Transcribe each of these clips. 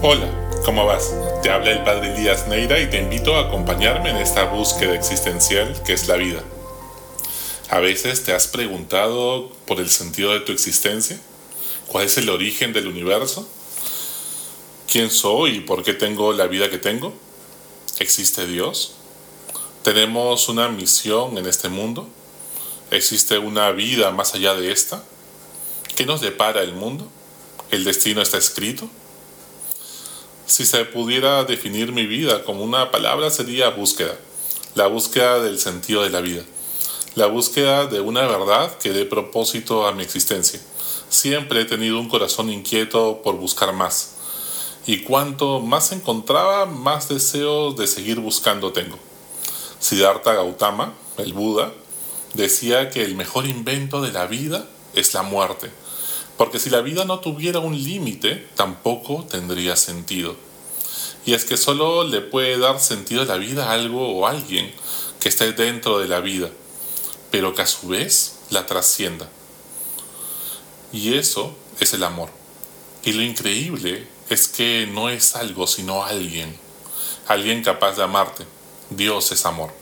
Hola, ¿cómo vas? Te habla el Padre Elías Neira y te invito a acompañarme en esta búsqueda existencial que es la vida. A veces te has preguntado por el sentido de tu existencia, cuál es el origen del universo, quién soy y por qué tengo la vida que tengo, ¿existe Dios? ¿Tenemos una misión en este mundo? ¿Existe una vida más allá de esta? ¿Qué nos depara el mundo? ¿El destino está escrito? Si se pudiera definir mi vida como una palabra sería búsqueda, la búsqueda del sentido de la vida, la búsqueda de una verdad que dé propósito a mi existencia. Siempre he tenido un corazón inquieto por buscar más, y cuanto más encontraba, más deseos de seguir buscando tengo. Siddhartha Gautama, el Buda, decía que el mejor invento de la vida es la muerte porque si la vida no tuviera un límite, tampoco tendría sentido. Y es que solo le puede dar sentido a la vida algo o alguien que esté dentro de la vida, pero que a su vez la trascienda. Y eso es el amor. Y lo increíble es que no es algo, sino alguien. Alguien capaz de amarte. Dios es amor.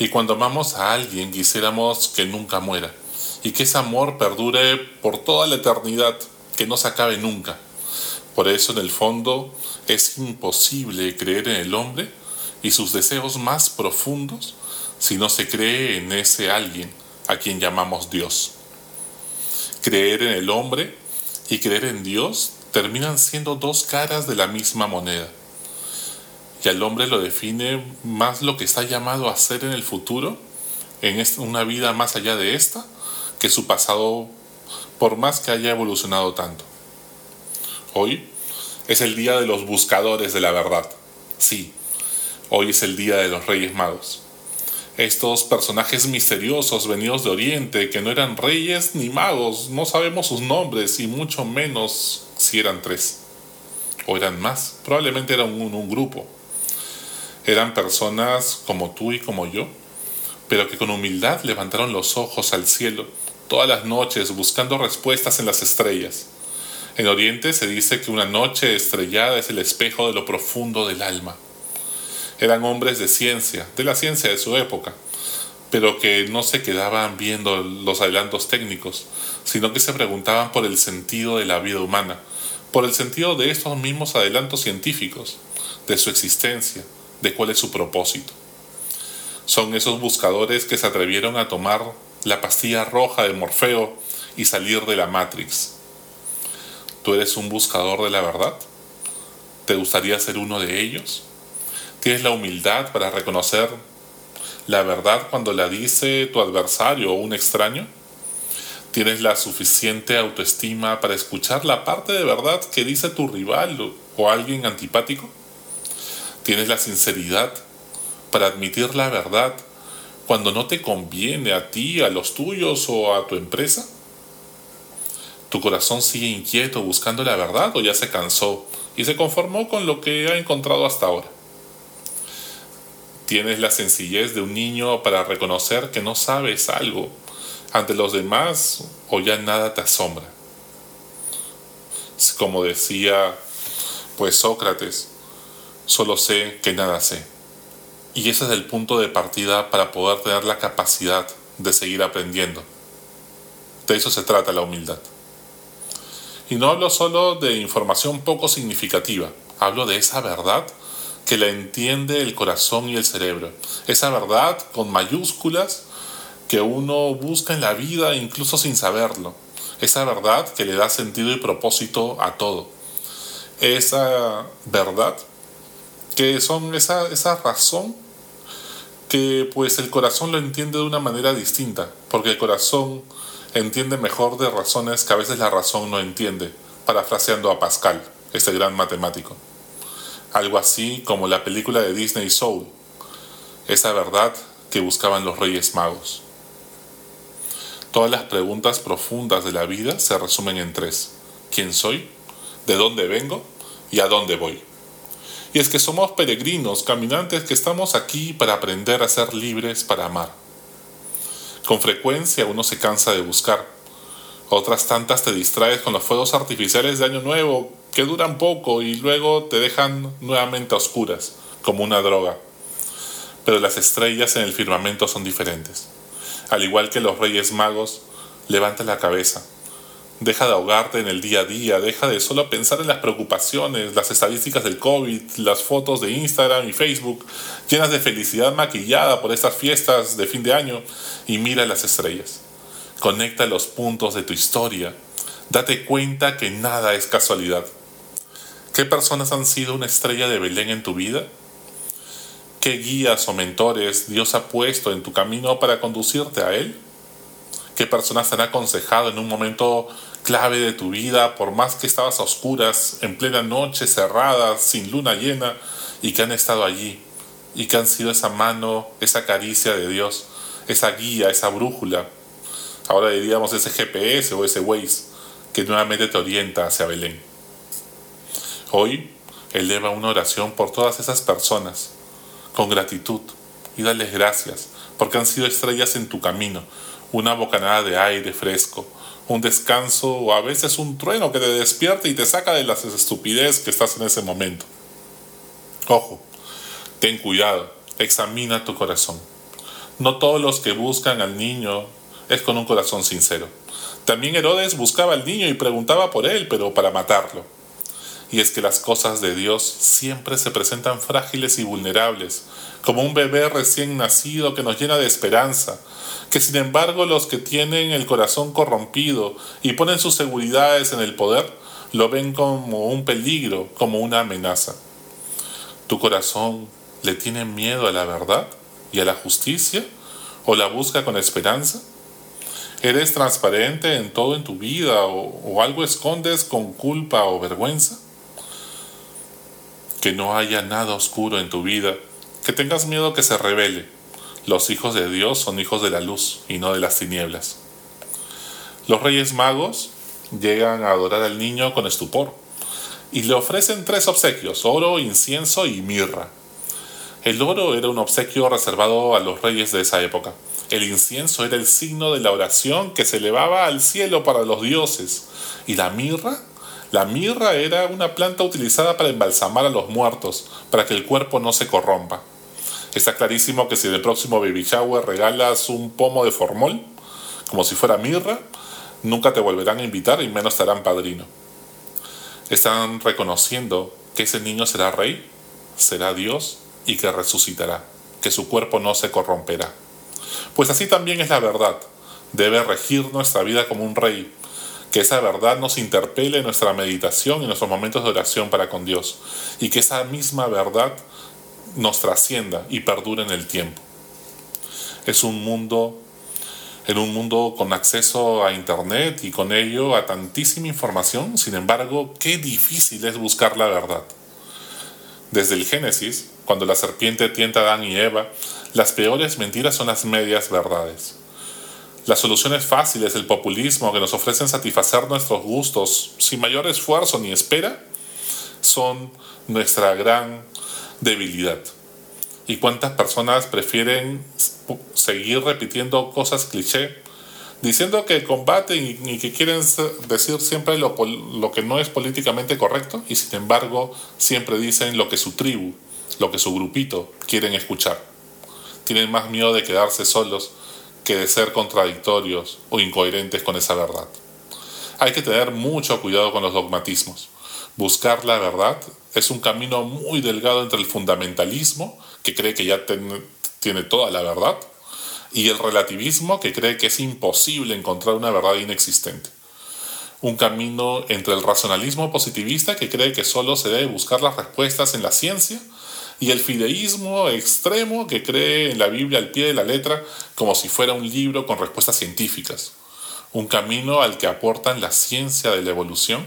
Y cuando amamos a alguien quisiéramos que nunca muera y que ese amor perdure por toda la eternidad, que no se acabe nunca. Por eso en el fondo es imposible creer en el hombre y sus deseos más profundos si no se cree en ese alguien a quien llamamos Dios. Creer en el hombre y creer en Dios terminan siendo dos caras de la misma moneda. Y al hombre lo define más lo que está llamado a hacer en el futuro, en una vida más allá de esta, que su pasado, por más que haya evolucionado tanto. Hoy es el día de los buscadores de la verdad. Sí, hoy es el día de los Reyes Magos. Estos personajes misteriosos venidos de Oriente, que no eran reyes ni magos, no sabemos sus nombres y mucho menos si eran tres. O eran más, probablemente eran un, un grupo. Eran personas como tú y como yo, pero que con humildad levantaron los ojos al cielo todas las noches buscando respuestas en las estrellas. En Oriente se dice que una noche estrellada es el espejo de lo profundo del alma. Eran hombres de ciencia, de la ciencia de su época, pero que no se quedaban viendo los adelantos técnicos, sino que se preguntaban por el sentido de la vida humana, por el sentido de estos mismos adelantos científicos, de su existencia, de cuál es su propósito. Son esos buscadores que se atrevieron a tomar la pastilla roja de Morfeo y salir de la Matrix. ¿Tú eres un buscador de la verdad? ¿Te gustaría ser uno de ellos? ¿Tienes la humildad para reconocer la verdad cuando la dice tu adversario o un extraño? ¿Tienes la suficiente autoestima para escuchar la parte de verdad que dice tu rival o alguien antipático? ¿Tienes la sinceridad para admitir la verdad cuando no te conviene a ti, a los tuyos o a tu empresa? ¿Tu corazón sigue inquieto buscando la verdad o ya se cansó y se conformó con lo que ha encontrado hasta ahora? ¿Tienes la sencillez de un niño para reconocer que no sabes algo ante los demás o ya nada te asombra? Como decía pues Sócrates, solo sé que nada sé. Y ese es el punto de partida para poder tener la capacidad de seguir aprendiendo. De eso se trata la humildad. Y no hablo solo de información poco significativa, hablo de esa verdad que la entiende el corazón y el cerebro. Esa verdad con mayúsculas que uno busca en la vida incluso sin saberlo. Esa verdad que le da sentido y propósito a todo. Esa verdad que son esa, esa razón que pues el corazón lo entiende de una manera distinta, porque el corazón entiende mejor de razones que a veces la razón no entiende, parafraseando a Pascal, este gran matemático. Algo así como la película de Disney Soul, esa verdad que buscaban los Reyes Magos. Todas las preguntas profundas de la vida se resumen en tres. ¿Quién soy? ¿De dónde vengo? ¿Y a dónde voy? Y es que somos peregrinos, caminantes que estamos aquí para aprender a ser libres para amar. Con frecuencia uno se cansa de buscar. Otras tantas te distraes con los fuegos artificiales de Año Nuevo que duran poco y luego te dejan nuevamente oscuras, como una droga. Pero las estrellas en el firmamento son diferentes. Al igual que los reyes magos, levanta la cabeza. Deja de ahogarte en el día a día, deja de solo pensar en las preocupaciones, las estadísticas del COVID, las fotos de Instagram y Facebook, llenas de felicidad maquillada por estas fiestas de fin de año, y mira las estrellas. Conecta los puntos de tu historia. Date cuenta que nada es casualidad. ¿Qué personas han sido una estrella de Belén en tu vida? ¿Qué guías o mentores Dios ha puesto en tu camino para conducirte a Él? ¿Qué personas te han aconsejado en un momento clave de tu vida, por más que estabas a oscuras, en plena noche, cerrada, sin luna llena, y que han estado allí, y que han sido esa mano, esa caricia de Dios, esa guía, esa brújula, ahora diríamos ese GPS o ese Waze, que nuevamente te orienta hacia Belén. Hoy eleva una oración por todas esas personas con gratitud y dales gracias porque han sido estrellas en tu camino, una bocanada de aire fresco, un descanso o a veces un trueno que te despierta y te saca de las estupidez que estás en ese momento. Ojo, ten cuidado, examina tu corazón. No todos los que buscan al niño es con un corazón sincero. También Herodes buscaba al niño y preguntaba por él, pero para matarlo y es que las cosas de Dios siempre se presentan frágiles y vulnerables, como un bebé recién nacido que nos llena de esperanza, que sin embargo los que tienen el corazón corrompido y ponen sus seguridades en el poder, lo ven como un peligro, como una amenaza. ¿Tu corazón le tiene miedo a la verdad y a la justicia? ¿O la busca con esperanza? ¿Eres transparente en todo en tu vida o, o algo escondes con culpa o vergüenza? Que no haya nada oscuro en tu vida, que tengas miedo que se revele. Los hijos de Dios son hijos de la luz y no de las tinieblas. Los reyes magos llegan a adorar al niño con estupor y le ofrecen tres obsequios, oro, incienso y mirra. El oro era un obsequio reservado a los reyes de esa época. El incienso era el signo de la oración que se elevaba al cielo para los dioses y la mirra la mirra era una planta utilizada para embalsamar a los muertos, para que el cuerpo no se corrompa. Está clarísimo que si en el próximo baby shower regalas un pomo de formol, como si fuera mirra, nunca te volverán a invitar y menos te harán padrino. Están reconociendo que ese niño será rey, será Dios y que resucitará, que su cuerpo no se corromperá. Pues así también es la verdad. Debe regir nuestra vida como un rey, que esa verdad nos interpele en nuestra meditación y en nuestros momentos de oración para con Dios, y que esa misma verdad nos trascienda y perdure en el tiempo. Es un mundo, en un mundo con acceso a Internet y con ello a tantísima información, sin embargo, qué difícil es buscar la verdad. Desde el Génesis, cuando la serpiente tienta a Adán y Eva, las peores mentiras son las medias verdades. Las soluciones fáciles, el populismo que nos ofrecen satisfacer nuestros gustos sin mayor esfuerzo ni espera, son nuestra gran debilidad. ¿Y cuántas personas prefieren seguir repitiendo cosas cliché, diciendo que combaten y, que quieren decir siempre lo, lo que no es políticamente correcto y sin embargo siempre dicen lo que su tribu, lo que su grupito quieren escuchar? Tienen más miedo de quedarse solos que de ser contradictorios o incoherentes con esa verdad. Hay que tener mucho cuidado con los dogmatismos. Buscar la verdad es un camino muy delgado entre el fundamentalismo, que cree que ya tiene toda la verdad, y el relativismo, que cree que es imposible encontrar una verdad inexistente. Un camino entre el racionalismo positivista, que cree que solo se debe buscar las respuestas en la ciencia, y el fideísmo extremo que cree en la Biblia al pie de la letra como si fuera un libro con respuestas científicas, un camino al que aportan la ciencia de la evolución,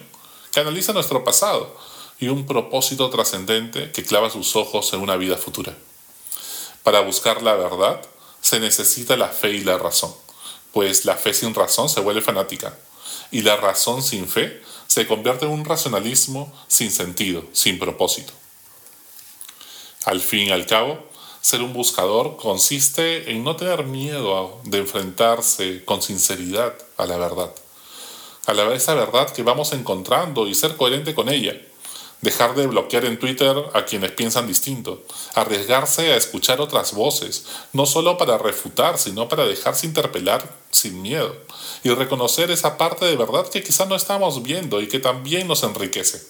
que analiza nuestro pasado y un propósito trascendente que clava sus ojos en una vida futura. Para buscar la verdad se necesita la fe y la razón, pues la fe sin razón se vuelve fanática y la razón sin fe se convierte en un racionalismo sin sentido, sin propósito. Al fin y al cabo, ser un buscador consiste en no tener miedo de enfrentarse con sinceridad a la verdad. a la esa verdad que vamos encontrando y ser coherente con ella. Dejar de bloquear en Twitter a quienes piensan distinto. Arriesgarse a escuchar otras voces, no solo para refutar, sino para dejarse interpelar sin miedo. Y reconocer esa parte de verdad que quizá no estamos viendo y que también nos enriquece.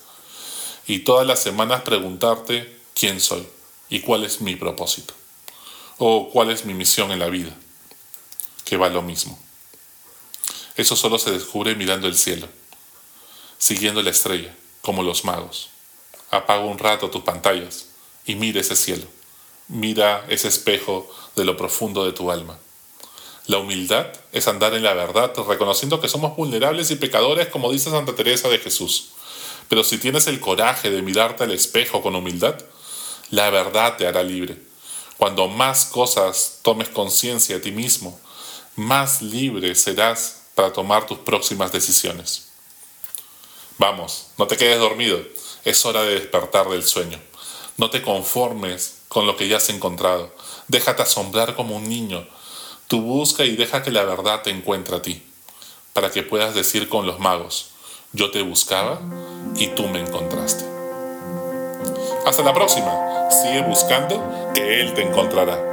Y todas las semanas preguntarte quién soy y cuál es mi propósito. O cuál es mi misión en la vida. Que va lo mismo. Eso solo se descubre mirando el cielo, siguiendo la estrella, como los magos. Apaga un rato tus pantallas y mira ese cielo. Mira ese espejo de lo profundo de tu alma. La humildad es andar en la verdad, reconociendo que somos vulnerables y pecadores, como dice Santa Teresa de Jesús. Pero si tienes el coraje de mirarte al espejo con humildad, la verdad te hará libre. Cuando más cosas tomes conciencia de ti mismo, más libre serás para tomar tus próximas decisiones. Vamos, no te quedes dormido. Es hora de despertar del sueño. No te conformes con lo que ya has encontrado. Déjate asombrar como un niño. Tú busca y deja que la verdad te encuentre a ti, para que puedas decir con los magos, yo te buscaba y tú me encontraste. Hasta la próxima. Sigue buscando que Él te encontrará.